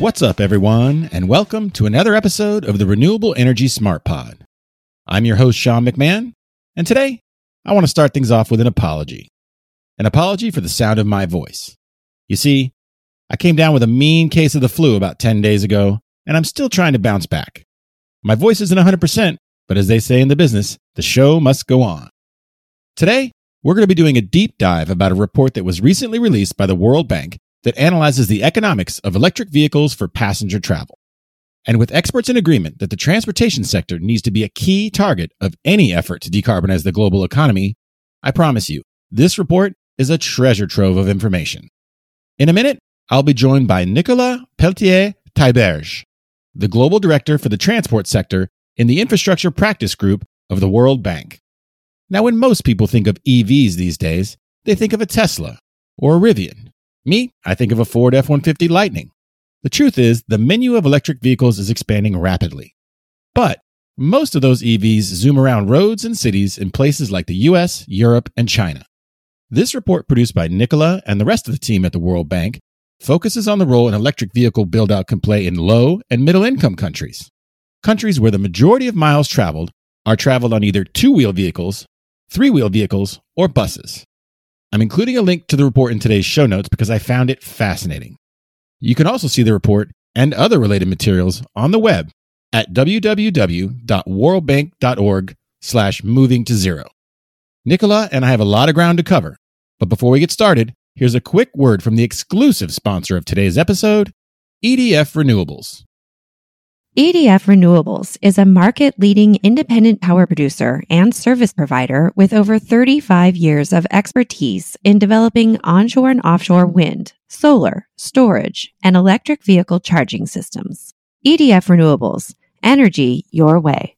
What's up, everyone, and welcome to another episode of the Renewable Energy Smart Pod. I'm your host, Sean McMahon, and today I want to start things off with an apology. An apology for the sound of my voice. You see, I came down with a mean case of the flu about 10 days ago, and I'm still trying to bounce back. My voice isn't 100%, but as they say in the business, the show must go on. Today, we're going to be doing a deep dive about a report that was recently released by the World Bank that analyzes the economics of electric vehicles for passenger travel. And with experts in agreement that the transportation sector needs to be a key target of any effort to decarbonize the global economy, I promise you, this report is a treasure trove of information. In a minute, I'll be joined by Nicolas Pelletier Taiberge, the global director for the transport sector in the infrastructure practice group of the World Bank. Now, when most people think of EVs these days, they think of a Tesla or a Rivian. Me, I think of a Ford F 150 Lightning. The truth is, the menu of electric vehicles is expanding rapidly. But most of those EVs zoom around roads and cities in places like the US, Europe, and China. This report, produced by Nicola and the rest of the team at the World Bank, focuses on the role an electric vehicle build out can play in low and middle income countries. Countries where the majority of miles traveled are traveled on either two wheel vehicles, three wheel vehicles, or buses. I'm including a link to the report in today's show notes because I found it fascinating. You can also see the report and other related materials on the web at www.worldbank.org slash moving to zero. Nicola and I have a lot of ground to cover, but before we get started, here's a quick word from the exclusive sponsor of today's episode, EDF Renewables. EDF Renewables is a market leading independent power producer and service provider with over 35 years of expertise in developing onshore and offshore wind, solar, storage, and electric vehicle charging systems. EDF Renewables, energy your way.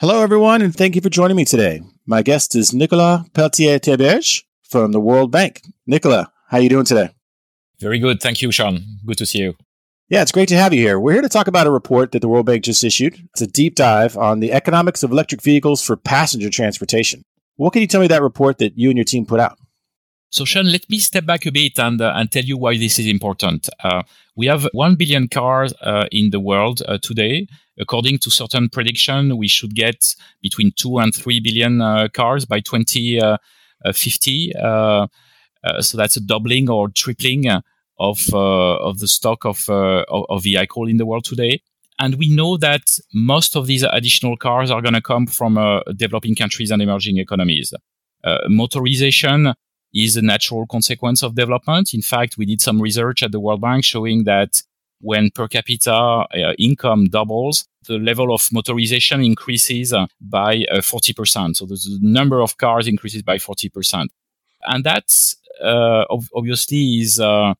Hello, everyone, and thank you for joining me today. My guest is Nicolas Peltier-Thiberge from the World Bank. Nicolas, how are you doing today? Very good. Thank you, Sean. Good to see you. Yeah, it's great to have you here. We're here to talk about a report that the World Bank just issued. It's a deep dive on the economics of electric vehicles for passenger transportation. What can you tell me about that report that you and your team put out? So, Sean, let me step back a bit and, uh, and tell you why this is important. Uh, we have 1 billion cars uh, in the world uh, today. According to certain prediction, we should get between 2 and 3 billion uh, cars by 2050. Uh, so that's a doubling or tripling of, of the stock of, of, of vehicle in the world today. And we know that most of these additional cars are going to come from developing countries and emerging economies. motorization is a natural consequence of development. In fact, we did some research at the World Bank showing that when per capita uh, income doubles, the level of motorization increases uh, by uh, 40%. So the number of cars increases by 40%. And that's uh, obviously is uh,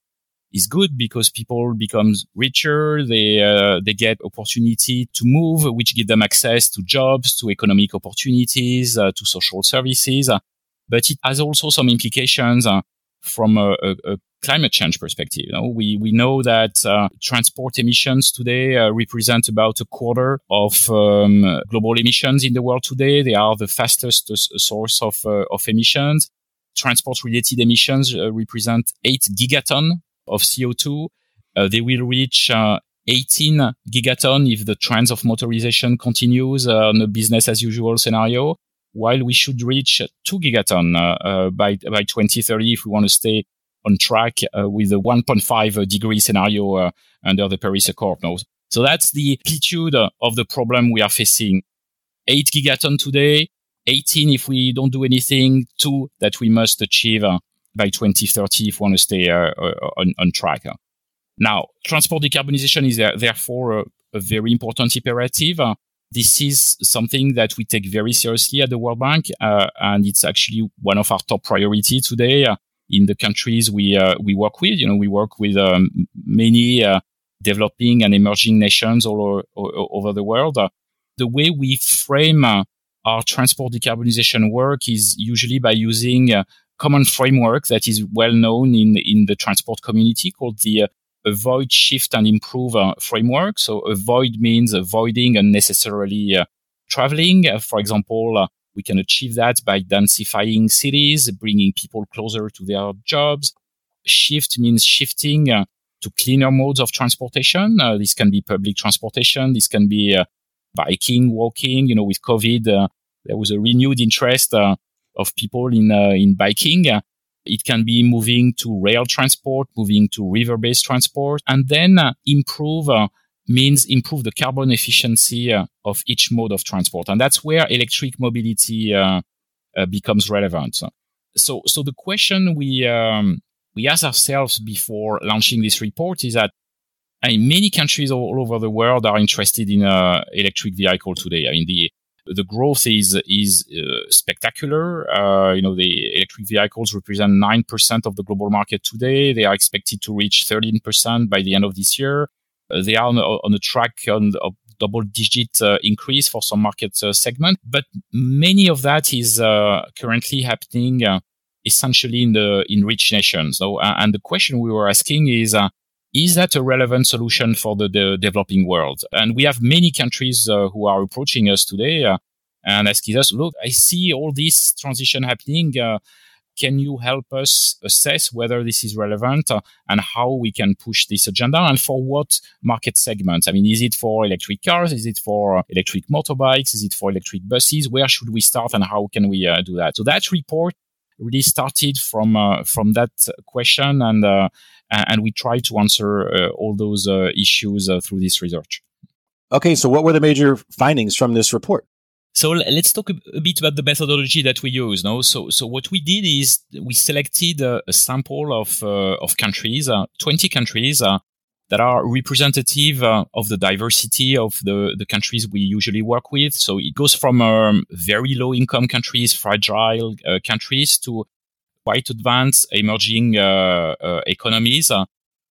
is good because people becomes richer. They uh, they get opportunity to move, which give them access to jobs, to economic opportunities, to social services but it has also some implications uh, from a, a, a, climate change perspective. You know, we we know that uh, transport emissions today uh, represent about a quarter of um, global emissions in the world today. They are the fastest uh, source of uh, of emissions. Transport related emissions uh, represent eight gigaton of CO2. they will reach 18 gigaton if the trends of motorization continues on a business as usual scenario while we should reach 2 gigaton uh, uh, by, by 2030 if we want to stay on track uh, with the 1.5 degree scenario under the Paris Accord. So that's the amplitude of the problem we are facing. 8 gigaton today, 18 if we don't do anything, 2 that we must achieve by 2030 if we want to stay on, on track. Now, transport decarbonization is therefore a very important imperative this is something that we take very seriously at the World Bank, uh, and it's actually one of our top priority today uh, in the countries we uh, we work with. You know, we work with um, many uh, developing and emerging nations all, over, all over the world. The way we frame our transport decarbonization work is usually by using a common framework that is well known in in the transport community called the avoid, shift, and improve uh, framework. So avoid means avoiding unnecessarily uh, traveling. Uh, for example, uh, we can achieve that by densifying cities, bringing people closer to their jobs. Shift means shifting uh, to cleaner modes of transportation. Uh, this can be public transportation. This can be biking, walking. You know, with COVID, there was a renewed interest of people in in biking. It can be moving to rail transport, moving to river-based transport, and then uh, improve uh, means improve the carbon efficiency uh, of each mode of transport, and that's where electric mobility becomes relevant. So, so the question we um, we asked ourselves before launching this report is that I mean, many countries all, over the world are interested in uh, electric vehicle today. I mean, the the growth is is uh, spectacular. Uh, you know, the electric vehicles represent nine percent of the global market today. They are expected to reach thirteen percent by the end of this year. Uh, they are on, on a track on a double digit uh, increase for some market uh, segment, but many of that is currently happening essentially in the in rich nations. So, uh, and the question we were asking is, uh, is that a relevant solution for the, the, developing world? And we have many countries uh, who are approaching us today uh, and asking us, look, I see all this transition happening. Uh, can you help us assess whether this is relevant uh, and how we can push this agenda and for what market segments? I mean, is it for electric cars? Is it for electric motorbikes? Is it for electric buses? Where should we start and how can we do that? So that report really started from uh, from that question, and uh, and we try to answer uh, all those issues through this research. Okay, so what were the major findings from this report? So let's talk a bit about the methodology that we use. No, so so what we did is we selected a, a sample of uh, of countries, uh, twenty countries, uh, that are representative uh, of the diversity of the, the countries we usually work with. So it goes from um, very low income countries, fragile uh, countries to quite advanced emerging uh, uh economies.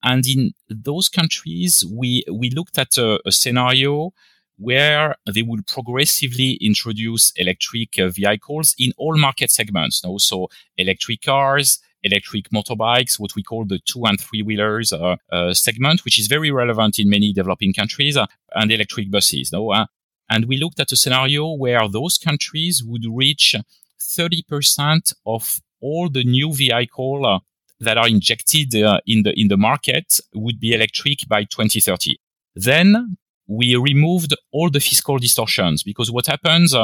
and in those countries, we, we looked at a, a scenario where they will progressively introduce electric uh, vehicles in all market segments. You know? So electric cars, electric motorbikes, what we call the two and three wheelers uh, uh, segment, which is very relevant in many developing countries, uh, and electric buses. No? Uh, and we looked at a scenario where those countries would reach 30% of all the new vehicle uh, that are injected uh, in the in the market would be electric by 2030. Then we removed all the fiscal distortions because what happens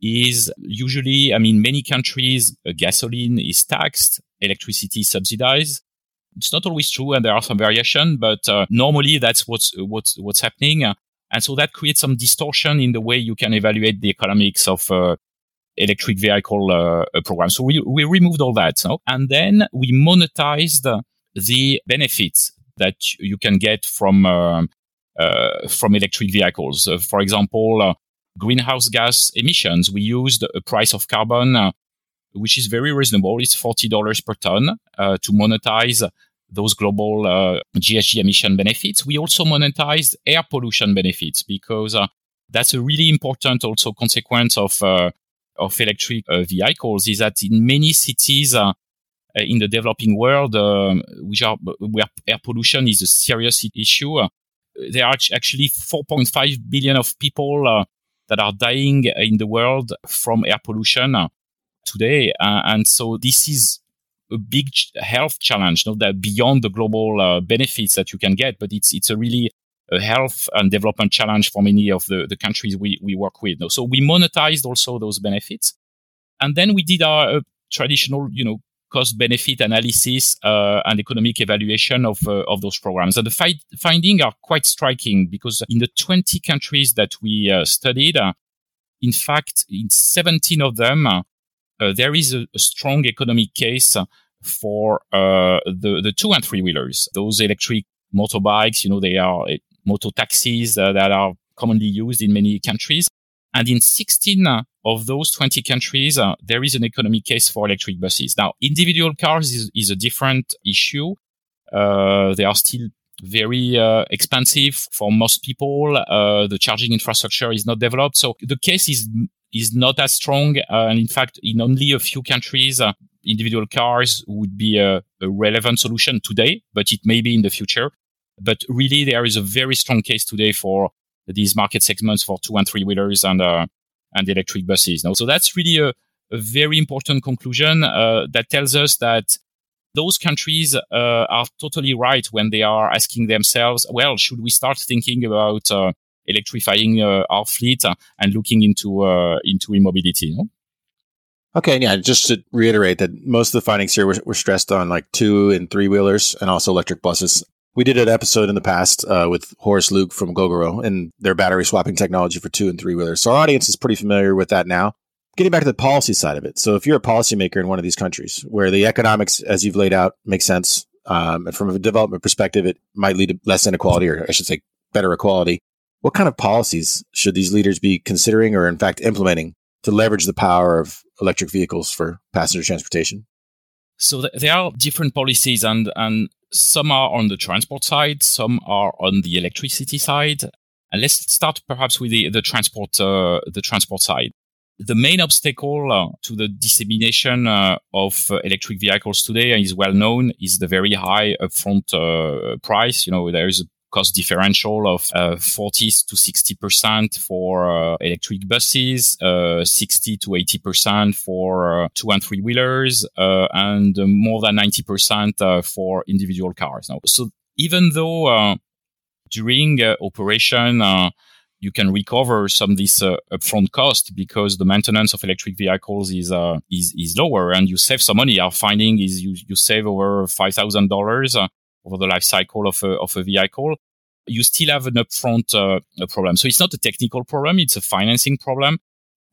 is usually, I mean, many countries, uh, gasoline is taxed, electricity subsidized. It's not always true, and there are some variation, but uh, normally that's what's what's what's happening, and so that creates some distortion in the way you can evaluate the economics of uh, electric vehicle uh, program. So we we removed all that, so, and then we monetized the benefits that you can get from uh, uh, from electric vehicles. Uh, for example, greenhouse gas emissions, we used a price of carbon, uh, which is very reasonable. It's $40 per ton uh, to monetize those global uh, GHG emission benefits. We also monetized air pollution benefits because uh, that's a really important also consequence of uh, of electric uh, vehicles is that in many cities in the developing world, which are where air pollution is a serious issue, there are actually 4.5 billion of people that are dying in the world from air pollution today. Uh, and so this is a big health challenge, not that beyond the global uh, benefits that you can get, but it's it's a really a health and development challenge for many of the, the countries we, we work with. So we monetized also those benefits. And then we did our uh, traditional, you know, cost benefit analysis uh, and economic evaluation of uh, of those programs. And the fi- findings are quite striking because in the 20 countries that we uh, studied, uh, in fact, in 17 of them, uh, uh, there is a, a, strong economic case for the the two and three wheelers. Those electric motorbikes, you know, they are moto taxis that are commonly used in many countries. And in 16 of those 20 countries, uh, there is an economic case for electric buses. Now, individual cars is, is a different issue. Uh, they are still very uh, expensive for most people. Uh, the charging infrastructure is not developed. So the case is, is not as strong. Uh, and in fact, in only a few countries, uh, individual cars would be a, a relevant solution today, but it may be in the future. But really, there is a very strong case today for these market segments for two and three wheelers and uh, and electric buses. Now, so that's really a, a very important conclusion uh, that tells us that those countries uh, are totally right when they are asking themselves, well, should we start thinking about uh, electrifying uh, our fleet and looking into uh, into e-mobility? No? Okay, yeah. Just to reiterate that most of the findings here were, were stressed on like two and three wheelers and also electric buses. We did an episode in the past uh, with Horace Luke from Gogoro and their battery swapping technology for two and three wheelers. So our audience is pretty familiar with that now. Getting back to the policy side of it. So if you're a policymaker in one of these countries where the economics, as you've laid out, makes sense, um, and from a development perspective, it might lead to less inequality, or I should say, better equality. What kind of policies should these leaders be considering, or in fact implementing, to leverage the power of electric vehicles for passenger transportation? So th- there are different policies, and and some are on the transport side, some are on the electricity side. And let's start perhaps with the, the transport uh, the transport side. The main obstacle uh, to the dissemination uh, of uh, electric vehicles today is well known is the very high upfront uh, price. You know, there is a cost differential of uh, 40 to 60% for uh, electric buses, uh, 60 to 80% for uh, two and three wheelers, uh, and more than 90% uh, for individual cars. Now, so even though during operation, you can recover some of this uh, upfront cost because the maintenance of electric vehicles is uh, is is lower and you save some money. Our finding is you you save over five thousand dollars over the life cycle of a, of a vehicle, you still have an upfront uh, problem. So it's not a technical problem; it's a financing problem.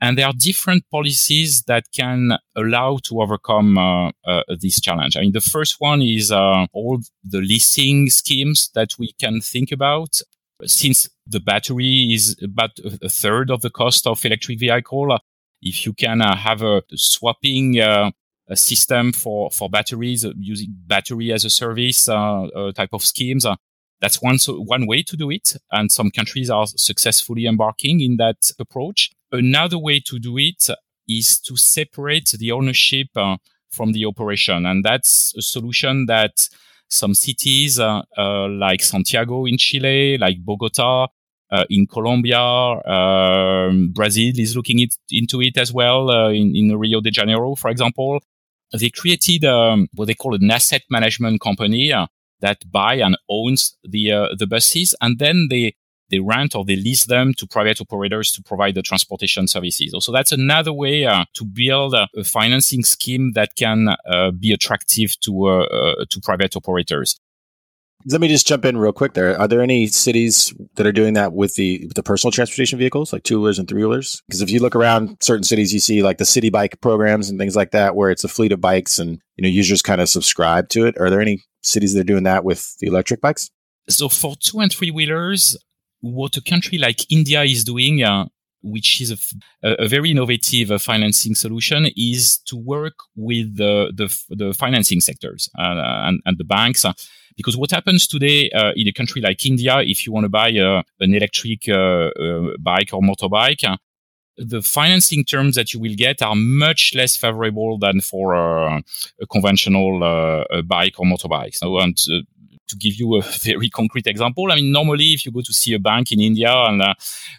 And there are different policies that can allow to overcome uh, uh, this challenge. I mean, the first one is uh, all the leasing schemes that we can think about. Since the battery is about a third of the cost of electric vehicle, if you can uh, have a swapping uh, a system for for batteries uh, using battery as a service uh, uh, type of schemes. that's one so one way to do it, and some countries are successfully embarking in that approach. Another way to do it is to separate the ownership from the operation, and that's a solution that some cities uh, uh, like Santiago in Chile, like Bogota uh, in Colombia, um, Brazil is looking it, into it as well in, in Rio de Janeiro, for example they created um, what they call an asset management company uh, that buy and owns the uh, the buses, and then they they rent or they lease them to private operators to provide the transportation services. So that's another way uh, to build a, financing scheme that can uh, be attractive to uh, uh to private operators. Let me just jump in real quick there. Are there any cities that are doing that with the with the personal transportation vehicles, like two wheelers and three wheelers? Because if you look around certain cities, you see like the city bike programs and things like that, where it's a fleet of bikes and you know users kind of subscribe to it. Are there any cities that are doing that with the electric bikes? So for two and three wheelers, what a country like India is doing, uh, which is a, a very innovative uh, financing solution, is to work with the the, the financing sectors uh, and, and the banks because what happens today uh, in a country like India, if you want to buy uh, an electric uh, uh bike or motorbike, uh, the financing terms that you will get are much less favorable than for uh, a conventional bike or motorbike. So, and to give you a very concrete example, I mean, normally if you go to see a bank in India and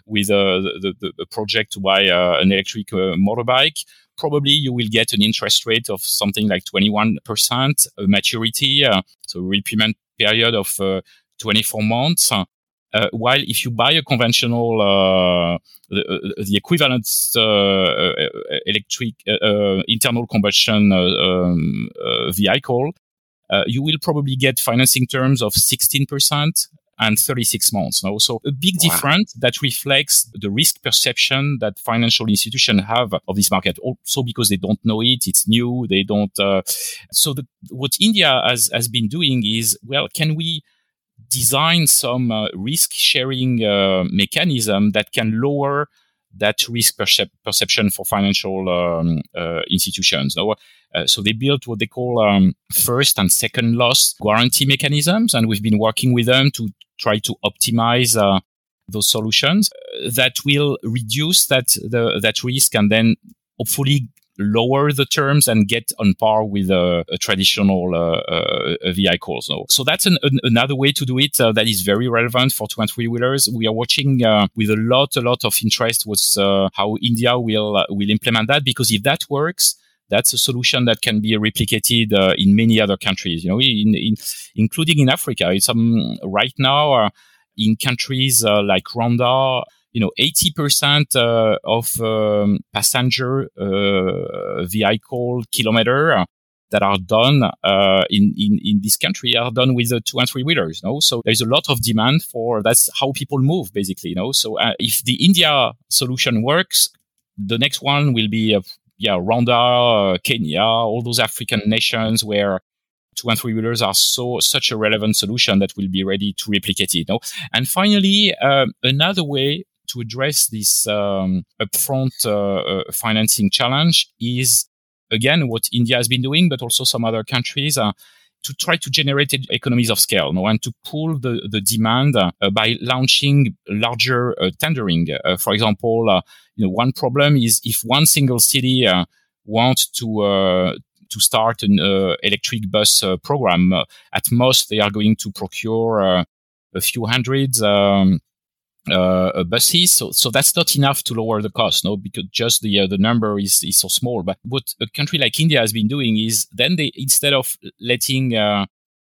with the, the, the, project to buy an electric motorbike, probably you will get an interest rate of something like 21%, a maturity, uh, so repayment period of uh, 24 months. Uh, while if you buy a conventional, uh, the, uh, the, equivalent uh, electric internal combustion um, vehicle, you will probably get financing terms of 16%, and 36 months. Now, so a big wow. difference that reflects the risk perception that financial institutions have of this market. Also because they don't know it, it's new, they don't. Uh, so the, what India has has been doing is, well, can we design some uh, risk sharing uh, mechanism that can lower that risk percep- perception for financial um, uh, institutions. Now, uh, so they built what they call um, first and second loss guarantee mechanisms, and we've been working with them to try to optimize uh, those solutions uh, that will reduce that the, that risk and then hopefully lower the terms and get on par with a, a traditional uh, uh, vehicle. So, so that's an, an, another way to do it uh, that is very relevant for two and three wheelers. We are watching uh, with a lot, a lot of interest with uh, how India will uh, will implement that because if that works, that's a solution that can be replicated uh, in many other countries. You know, in, in including in Africa. It's um, right now uh, in countries uh, like Rwanda. You know, 80% uh, of um, passenger uh, vehicle kilometer that are done uh, in, in in this country are done with two and three wheelers. Know? So there's a lot of demand for that's how people move basically. You know, so uh, if the India solution works, the next one will be yeah, Rwanda, Kenya, all those African nations where two and three wheelers are so such a relevant solution that will be ready to replicate it. No? And finally, um, another way to address this um, upfront uh, uh, financing challenge is again what India has been doing, but also some other countries. Uh, to try to generate economies of scale and to pull the, the demand uh, by launching larger uh, tendering. Uh, for example, you know, one problem is if one single city wants to to start an electric bus program, at most they are going to procure a few hundreds um, uh, buses. So, so that's not enough to lower the cost, no, because just the uh, the number is is so small. But what a country like India has been doing is then they instead of letting uh,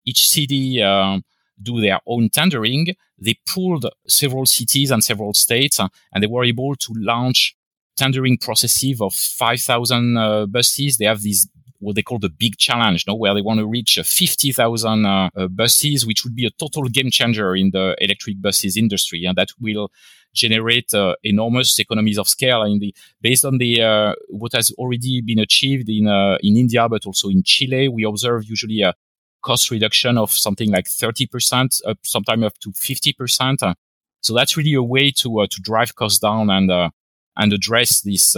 each city uh, do their own tendering, they pulled several cities and several states, uh, and they were able to launch tendering processes of 5,000 uh, buses. They have these what they call the big challenge, no, where they want to reach 50,000 uh, uh, buses, which would be a total game changer in the electric buses industry. And that will generate uh, enormous economies of scale in the based on the uh, what has already been achieved in uh, in India but also in Chile we observe usually a cost reduction of something like 30% up sometime up to 50% so that's really a way to uh, to drive costs down and and address this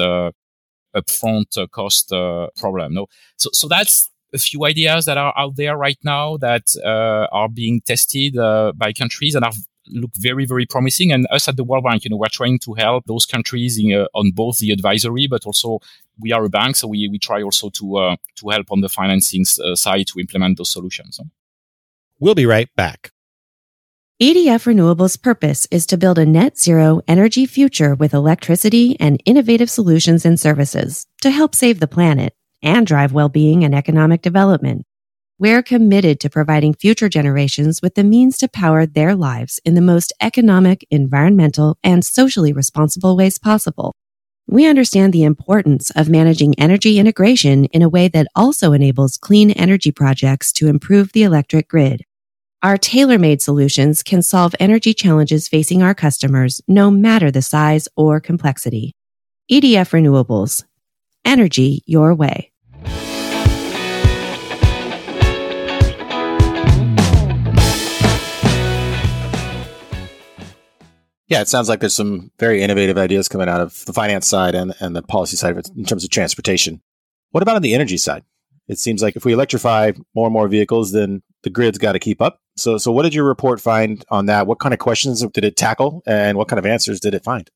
upfront uh, cost uh, problem. No, so so that's a few ideas that are out there right now that uh, are being tested by countries and are look very very promising. And us at the world bank you know we're trying to help those countries in, uh, on both the advisory but also we are a bank so we, we try also to uh, to help on the financing uh, side to implement those solutions. We'll be right back EDF Renewables' purpose is to build a net zero energy future with electricity and innovative solutions and services to help save the planet and drive well-being and economic development. We're committed to providing future generations with the means to power their lives in the most economic, environmental, and socially responsible ways possible. We understand the importance of managing energy integration in a way that also enables clean energy projects to improve the electric grid. Our tailor made solutions can solve energy challenges facing our customers, no matter the size or complexity. EDF Renewables. Energy your way. Yeah, it sounds like there's some very innovative ideas coming out of the finance side and, and the policy side in terms of transportation. What about on the energy side? It seems like if we electrify more and more vehicles, then the grid's got to keep up. So, so what did your report find on that? What kind of questions did it tackle, and what kind of answers did it find?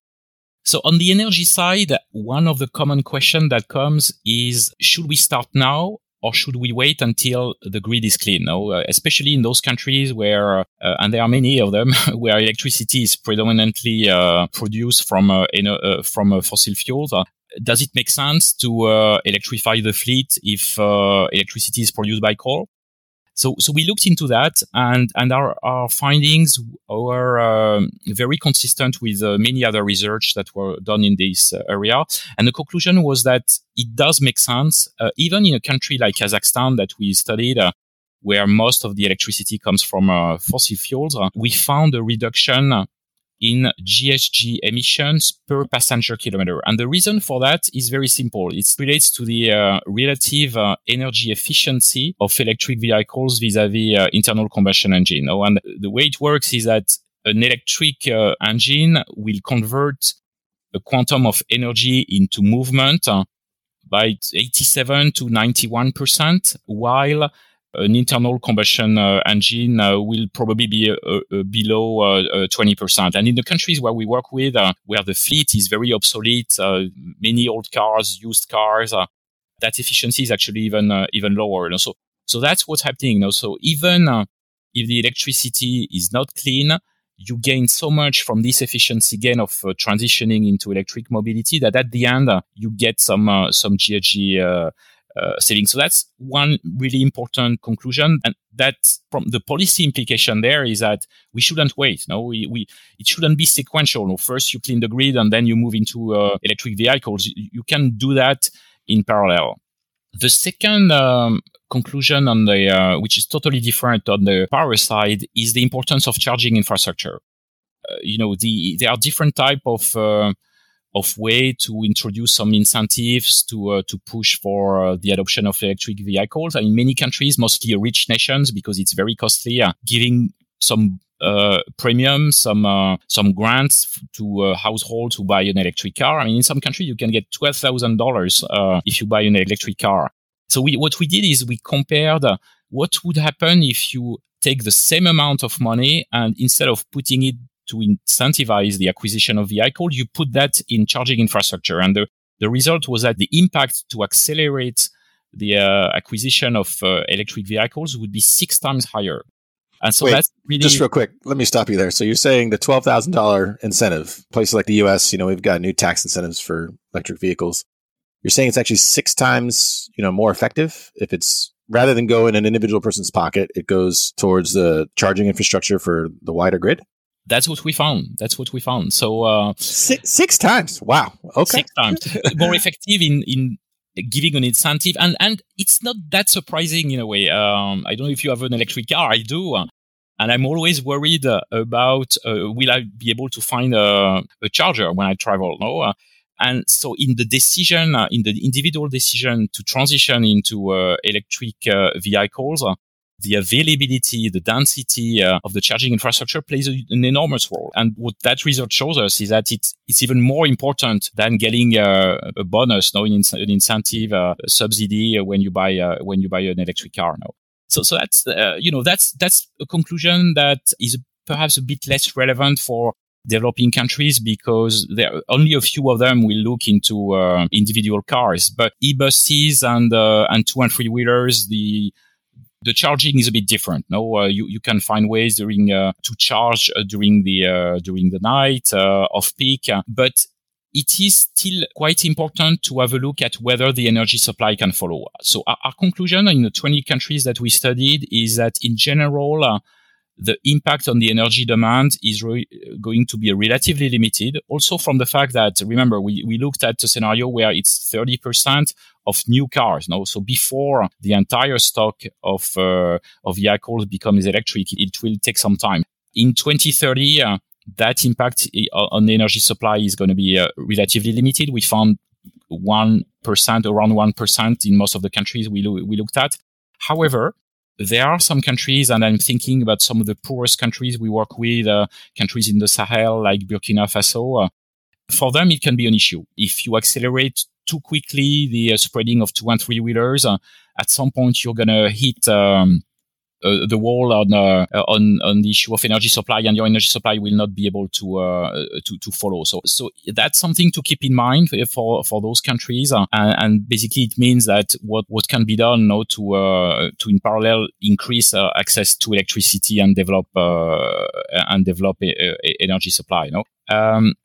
So on the energy side, one of the common questions that comes is, should we start now or should we wait until the grid is clean? No, uh, especially in those countries where, uh, and there are many of them, where electricity is predominantly uh, produced from uh, uh, from uh, fossil fuels. does it make sense to electrify the fleet if electricity is produced by coal? So, so we looked into that, and and our our findings were um, very consistent with uh, many other research that were done in this uh, area. And the conclusion was that it does make sense, uh, even in a country like Kazakhstan that we studied. Uh, where most of the electricity comes from uh, fossil fuels, we found a reduction in GHG emissions per passenger kilometer. And the reason for that is very simple. It relates to the uh, relative uh, energy efficiency of electric vehicles vis-a-vis uh, internal combustion engine. Oh, and the way it works is that an electric uh, engine will convert a quantum of energy into movement uh, by 87 to 91%, while an internal combustion uh, engine uh, will probably be uh, below 20%. And in the countries where we work with, where the fleet is very obsolete, many old cars, used cars, that efficiency is actually even even lower. Know? So so that's what's happening. You know? So even if the electricity is not clean, you gain so much from this efficiency gain of uh, transitioning into electric mobility that at the end uh, you get some uh, some GHG uh, savings. So that's one really important conclusion, and that from the policy implication there is that we shouldn't wait. No, we, we it shouldn't be sequential. No, first you clean the grid and then you move into uh, electric vehicles. You can do that in parallel. The second um, conclusion on the, uh, which is totally different on the power side, is the importance of charging infrastructure. Uh, you know, the there are different type of uh, of way to introduce some incentives to uh, to push for uh, the adoption of electric vehicles. In many countries, mostly rich nations, because it's very costly, uh, giving some uh, premium, some uh, some grants to uh, households who buy an electric car. I mean, in some countries, you can get twelve thousand dollars if you buy an electric car. So we, what we did is we compared what would happen if you take the same amount of money and instead of putting it to incentivize the acquisition of vehicle, you put that in charging infrastructure. And the, the result was that the impact to accelerate the uh, acquisition of uh, electric vehicles would be six times higher. And so Wait, that's really just real quick. Let me stop you there. So you're saying the twelve thousand dollar incentive, places like the U.S., you know, we've got new tax incentives for electric vehicles. You're saying it's actually six times, you know, more effective if it's rather than go in an individual person's pocket, it goes towards the charging infrastructure for the wider grid that's what we found. That's what we found. So uh, six, six times. Wow. Okay. Six times more effective in in giving an incentive, and and it's not that surprising in a way. Um, I don't know if you have an electric car. I do. Uh, and I'm always worried uh, about uh, will I be able to find a, a charger when I travel? No, uh, and so in the decision, uh, in the individual decision to transition into uh, electric vehicles, the availability, the density uh, of the charging infrastructure plays a, an enormous role. And what that research shows us is that it's, it's even more important than getting uh, a bonus, no, an, incentive, uh, a subsidy when you buy, uh, when you buy an electric car. No. So, so that's, uh, you know, that's, that's a conclusion that is perhaps a bit less relevant for developing countries because there only a few of them will look into uh, individual cars but e-buses and uh, and two and three wheelers the the charging is a bit different. No, uh, you you can find ways during uh, to charge uh, during the uh, during the night uh, off peak, uh, but it is still quite important to have a look at whether the energy supply can follow. So our, our conclusion in the 20 countries that we studied is that in general the impact on the energy demand is re- going to be relatively limited. Also from the fact that, remember, we, we looked at a scenario where it's 30% of new cars. No? So before the entire stock of, uh, of vehicles becomes electric, it will take some time. In 2030, uh, that impact on the energy supply is going to be uh, relatively limited. We found 1%, around 1% in most of the countries we, lo- we looked at. However, there are some countries, and I'm thinking about some of the poorest countries we work with, uh, countries in the Sahel like Burkina Faso. Uh, for them, it can be an issue. If you accelerate too quickly the uh, spreading of two and three wheelers, uh, at some point you're gonna hit um, uh, the wall on uh, on on the issue of energy supply, and your energy supply will not be able to uh, to to follow. So so that's something to keep in mind for for those countries, and, and, basically it means that what what can be done now to to in parallel increase access to electricity and develop and develop a, a energy supply. You know. Um,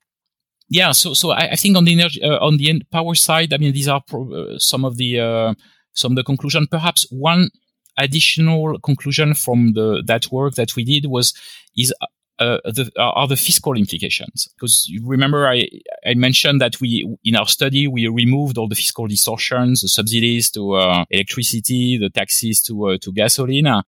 yeah, so so I, I, think on the energy uh, on the power side, I mean these are pro- uh, some of the uh, some of the conclusion. Perhaps one additional conclusion from the that work that we did was is uh, the, are the fiscal implications. Because you remember, I, I mentioned that we, in our study, we removed all the fiscal distortions, the subsidies to uh, electricity, the taxes to uh, to gasoline.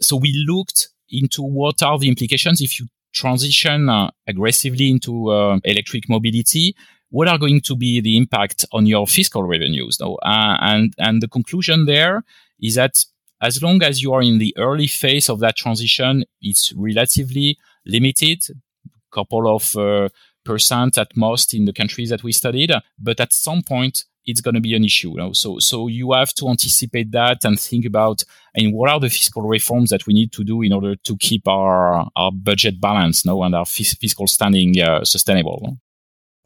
So we looked into what are the implications if you transition uh, aggressively into uh, electric mobility. What are going to be the impact on your fiscal revenues? Uh, and and the conclusion there is that as long as you are in the early phase of that transition, it's relatively limited, couple of uh, percent at most in the countries that we studied. But at some point, it's going to be an issue. You know? So, so you have to anticipate that and think about, and what are the fiscal reforms that we need to do in order to keep our, our budget balanced, no, and our fiscal standing uh, sustainable.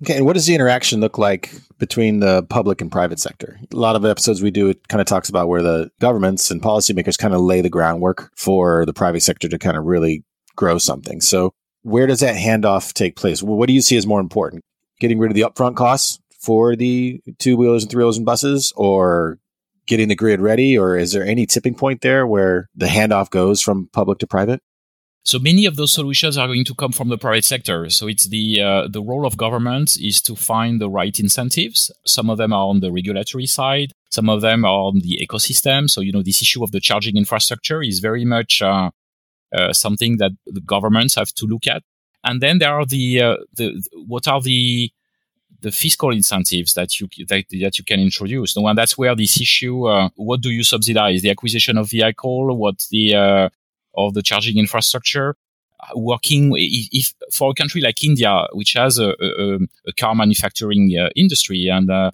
Okay, and what does the interaction look like between the public and private sector? A lot of episodes we do, it kind of talks about where the governments and policymakers kind of lay the groundwork for the private sector to kind of really grow something. So, where does that handoff take place? What do you see as more important? Getting rid of the upfront costs for the two wheelers and three wheelers and buses, or getting the grid ready? Or is there any tipping point there where the handoff goes from public to private? So many of those solutions are going to come from the private sector. So it's the uh, the role of government is to find the right incentives. Some of them are on the regulatory side. Some of them are on the ecosystem. So you know this issue of the charging infrastructure is very much uh, uh, something that the governments have to look at. And then there are the uh, the what are the the fiscal incentives that you that, that you can introduce. No, and that's where this issue: uh, what do you subsidize? The acquisition of vehicle? What the uh, of the charging infrastructure working if, for a country like India, which has a, a, a car manufacturing uh, industry, and uh,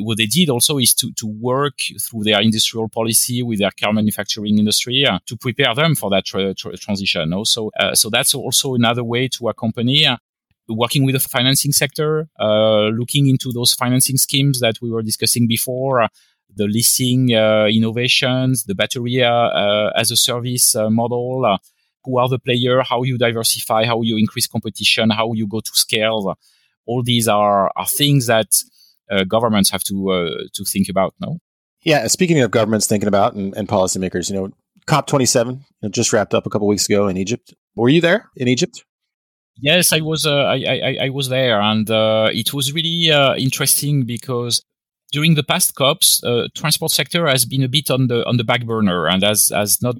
what they did also is to, to work through their industrial policy with their car manufacturing industry uh, to prepare them for that tra- tra- transition. Also, uh, so that's also another way to accompany. Uh, working with the financing sector, uh, looking into those financing schemes that we were discussing before, the leasing uh, innovations, the battery uh, uh, as a service model, who are the player, how you diversify, how you increase competition, how you go to scale. All these are, are things that governments have to to think about. No. Yeah, speaking of governments thinking about and, and policymakers, you know, COP27 just wrapped up a couple weeks ago in Egypt. Were you there in Egypt? Yes, I was. Uh, I, I, I was there, and uh, it was really uh, interesting because during the past COPs, uh, transport sector has been a bit on the on the back burner and has has not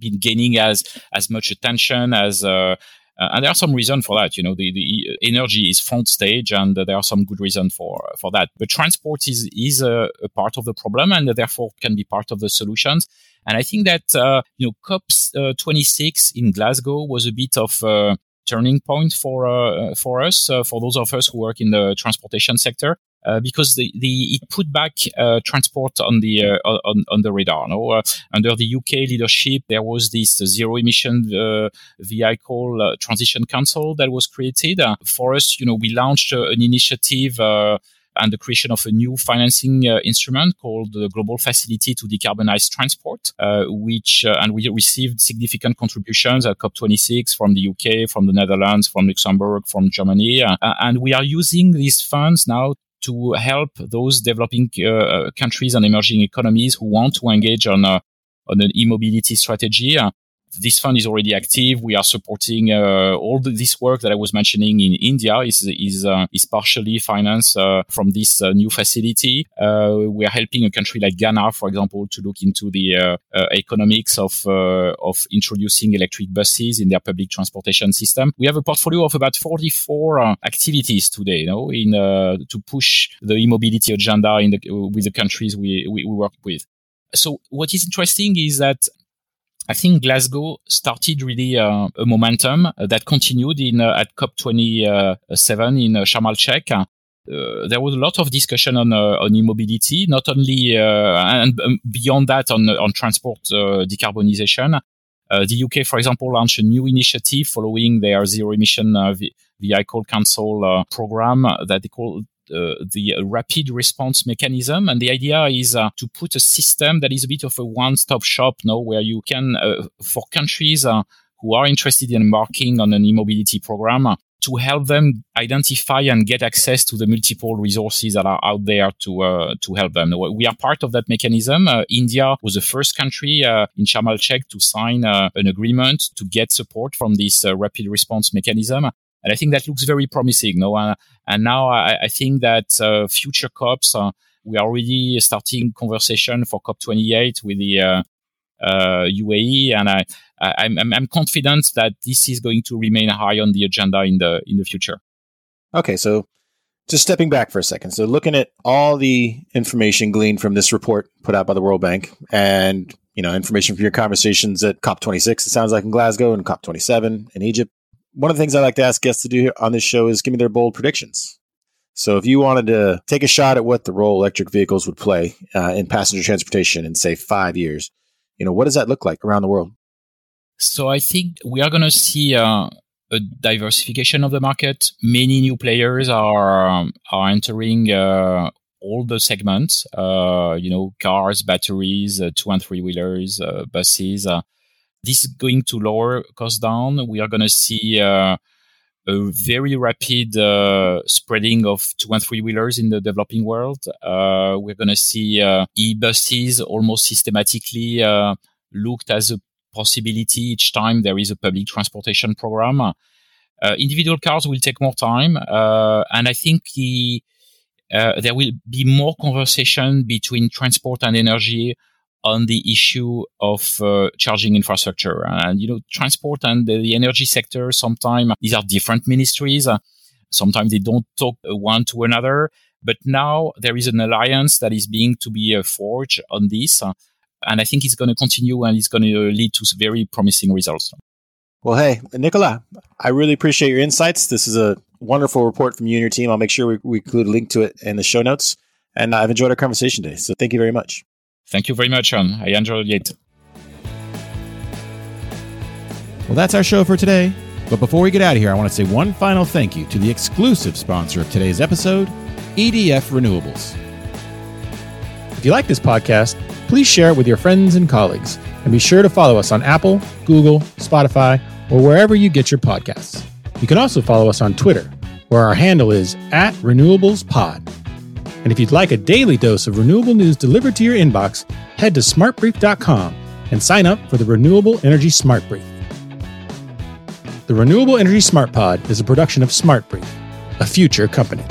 been gaining as as much attention as. Uh, uh, and there are some reasons for that. You know, the, the energy is front stage, and there are some good reasons for for that. But transport is is a, a, part of the problem, and therefore can be part of the solutions. And I think that uh, you know, COP uh, 26 in Glasgow was a bit of a turning point for uh, for us, for those of us who work in the transportation sector. Uh, because the, the it put back uh, transport on the uh, on, on the radar. No? Uh, under the UK leadership, there was this zero emission vehicle transition council that was created. for us, you know, we launched an initiative and the creation of a new financing uh, instrument called the Global Facility to Decarbonize Transport, uh, which uh, and we received significant contributions at COP26 from the UK, from the Netherlands, from Luxembourg, from Germany, and we are using these funds now to help those developing uh, countries and emerging economies who want to engage on a, on an e-mobility strategy. This fund is already active. We are supporting uh, all the, this work that I was mentioning in India is is uh, is partially financed uh, from this uh, new facility. Uh, we are helping a country like Ghana, for example, to look into the uh, economics of of introducing electric buses in their public transportation system. We have a portfolio of about 44 activities today, you know, in to push the e-mobility agenda in the, with the countries we, we, we work with. So what is interesting is that I think Glasgow started really uh, a momentum uh, that continued in uh, at COP27 in uh, Sharm el Sheikh. Uh, there was a lot of discussion on uh, on e-mobility, not only and um, beyond that on on transport decarbonization. the UK, for example, launched a new initiative following their zero emission vehicle council program that they call the rapid response mechanism. And the idea is uh, to put a system that is a bit of a one-stop shop now where you can, uh, for countries uh, who are interested in embarking on an e-mobility program, uh, to help them identify and get access to the multiple resources that are out there to uh, to help them. We are part of that mechanism. Uh, India was the first country uh, in Sharm to sign an agreement to get support from this rapid response mechanism. And I think that looks very promising. No, uh, and now I, I think that uh, future COPs, uh, we are already starting conversation for COP28 with the UAE, uh, and I, I, am I'm, I'm confident that this is going to remain high on the agenda in the in the future. Okay, so just stepping back for a second. So looking at all the information gleaned from this report put out by the World Bank and you know information from your conversations at COP26 it sounds like in Glasgow and COP27 in Egypt one of the things I like to ask guests to do on this show is give me their bold predictions. So, if you wanted to take a shot at what the role electric vehicles would play uh, in passenger transportation in, say, five years, you know, what does that look like around the world? So, I think we are going to see uh, a diversification of the market. Many new players are um, are entering uh, all the segments. Uh, you know, cars, batteries, uh, two and three wheelers, uh, buses. Uh, this is going to lower costs down. We are going to see uh, a very rapid spreading of two and three wheelers in the developing world. we're going to see e-buses almost systematically looked as a possibility each time there is a public transportation program. Uh, individual cars will take more time, uh, and I think the, uh, there will be more conversation between transport and energy on the issue of uh, charging infrastructure. And you know, transport and the, the energy sector sometimes these are different ministries. sometimes they don't talk one to another. But now there is an alliance that is being to be uh, forged on this and I think it's going to continue and it's going to lead to very promising results. Well, hey, Nicola, I really appreciate your insights. This is a wonderful report from you and your team. I'll make sure we, we include a link to it in the show notes. And I've enjoyed our conversation today. So thank you very much. Thank you very much. I enjoyed it. Well, that's our show for today. But before we get out of here, I want to say one final thank you to the exclusive sponsor of today's episode, EDF Renewables. If you like this podcast, please share it with your friends and colleagues. And be sure to follow us on Apple, Google, Spotify, or wherever you get your podcasts. You can also follow us on Twitter, where our handle is at RenewablesPod. And if you'd like a daily dose of renewable news delivered to your inbox, head to smartbrief.com and sign up for the Renewable Energy Smart Brief. The Renewable Energy Smart Pod is a production of Smart Brief, a future company.